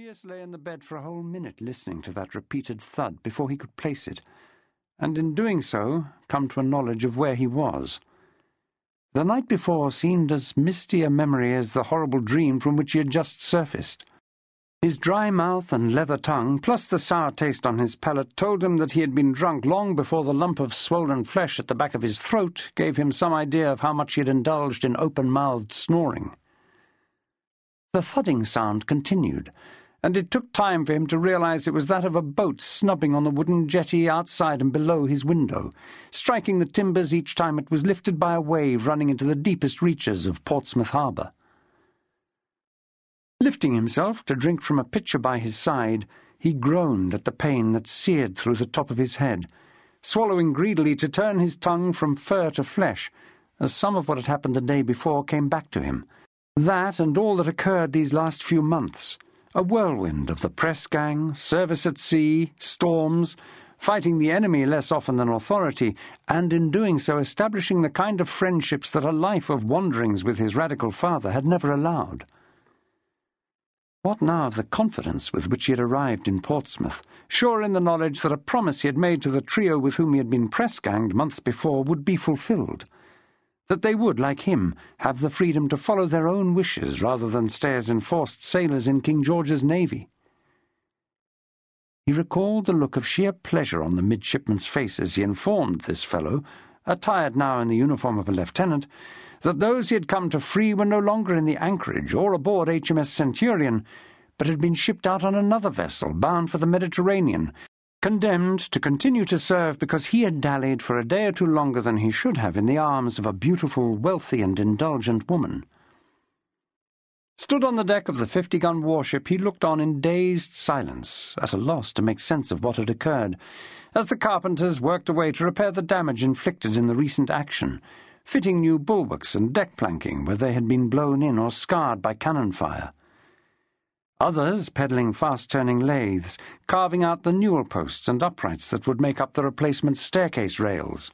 Pearce lay in the bed for a whole minute listening to that repeated thud before he could place it, and in doing so come to a knowledge of where he was. The night before seemed as misty a memory as the horrible dream from which he had just surfaced. His dry mouth and leather tongue, plus the sour taste on his palate, told him that he had been drunk long before the lump of swollen flesh at the back of his throat gave him some idea of how much he had indulged in open-mouthed snoring. The thudding sound continued, and it took time for him to realize it was that of a boat snubbing on the wooden jetty outside and below his window, striking the timbers each time it was lifted by a wave running into the deepest reaches of Portsmouth harbour. Lifting himself to drink from a pitcher by his side, he groaned at the pain that seared through the top of his head, swallowing greedily to turn his tongue from fur to flesh, as some of what had happened the day before came back to him. That and all that occurred these last few months a whirlwind of the press gang, service at sea, storms, fighting the enemy less often than authority, and in doing so establishing the kind of friendships that a life of wanderings with his radical father had never allowed. What now of the confidence with which he had arrived in Portsmouth, sure in the knowledge that a promise he had made to the trio with whom he had been press ganged months before would be fulfilled? That they would, like him, have the freedom to follow their own wishes rather than stay as enforced sailors in King George's navy. He recalled the look of sheer pleasure on the midshipman's face as he informed this fellow, attired now in the uniform of a lieutenant, that those he had come to free were no longer in the anchorage or aboard HMS Centurion, but had been shipped out on another vessel bound for the Mediterranean, condemned to continue to serve because he had dallied for a day or two longer than he should have in the arms of a beautiful, wealthy, and indulgent woman. Stood on the deck of the fifty-gun warship, he looked on in dazed silence, at a loss to make sense of what had occurred, as the carpenters worked away to repair the damage inflicted in the recent action, fitting new bulwarks and deck planking where they had been blown in or scarred by cannon fire others peddling fast-turning lathes, carving out the newel posts and uprights that would make up the replacement staircase rails.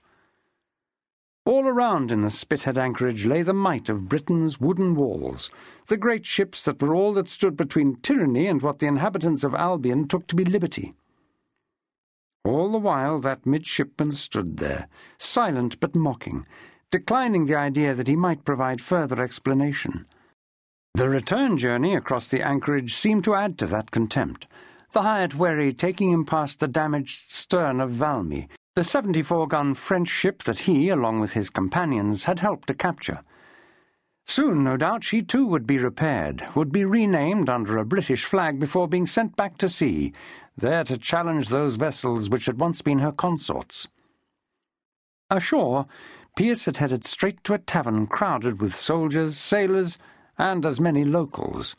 All around in the Spithead anchorage lay the might of Britain's wooden walls, the great ships that were all that stood between tyranny and what the inhabitants of Albion took to be liberty. All the while that midshipman stood there, silent but mocking, declining the idea that he might provide further explanation. The return journey across the anchorage seemed to add to that contempt, the hired wherry taking him past the damaged stern of Valmy, the 74 gun French ship that he, along with his companions, had helped to capture. Soon, no doubt, she too would be repaired, would be renamed under a British flag before being sent back to sea, there to challenge those vessels which had once been her consorts. Ashore, Pearce had headed straight to a tavern crowded with soldiers, sailors, and as many locals.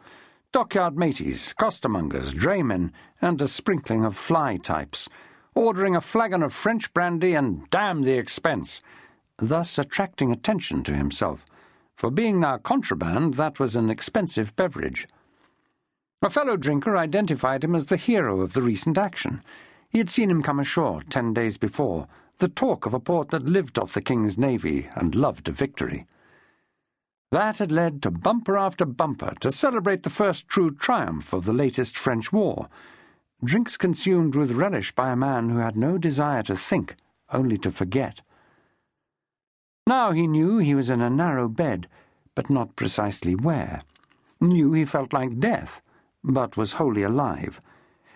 Dockyard mateys, costermongers, draymen, and a sprinkling of fly types, ordering a flagon of French brandy and damn the expense, thus attracting attention to himself. For being now contraband, that was an expensive beverage. A fellow drinker identified him as the hero of the recent action. He had seen him come ashore ten days before, the talk of a port that lived off the King's navy and loved a victory. That had led to bumper after bumper to celebrate the first true triumph of the latest French war. Drinks consumed with relish by a man who had no desire to think, only to forget. Now he knew he was in a narrow bed, but not precisely where. Knew he felt like death, but was wholly alive.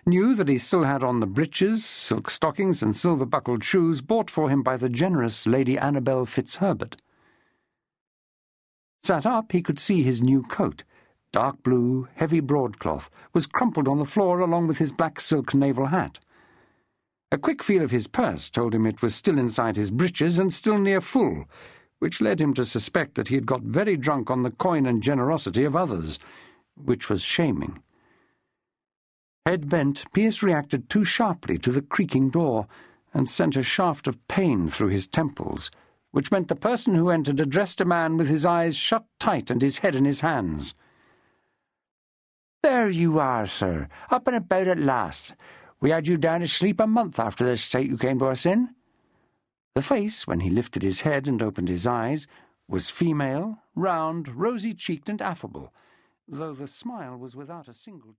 Knew that he still had on the breeches, silk stockings, and silver-buckled shoes bought for him by the generous Lady Annabel Fitzherbert. Sat up, he could see his new coat. Dark blue, heavy broadcloth, was crumpled on the floor along with his black silk naval hat. A quick feel of his purse told him it was still inside his breeches and still near full, which led him to suspect that he had got very drunk on the coin and generosity of others, which was shaming. Head bent, Pearce reacted too sharply to the creaking door and sent a shaft of pain through his temples which meant the person who entered addressed a man with his eyes shut tight and his head in his hands. There you are, sir, up and about at last. We had you down to sleep a month after the state you came to us in. The face, when he lifted his head and opened his eyes, was female, round, rosy cheeked, and affable, though the smile was without a single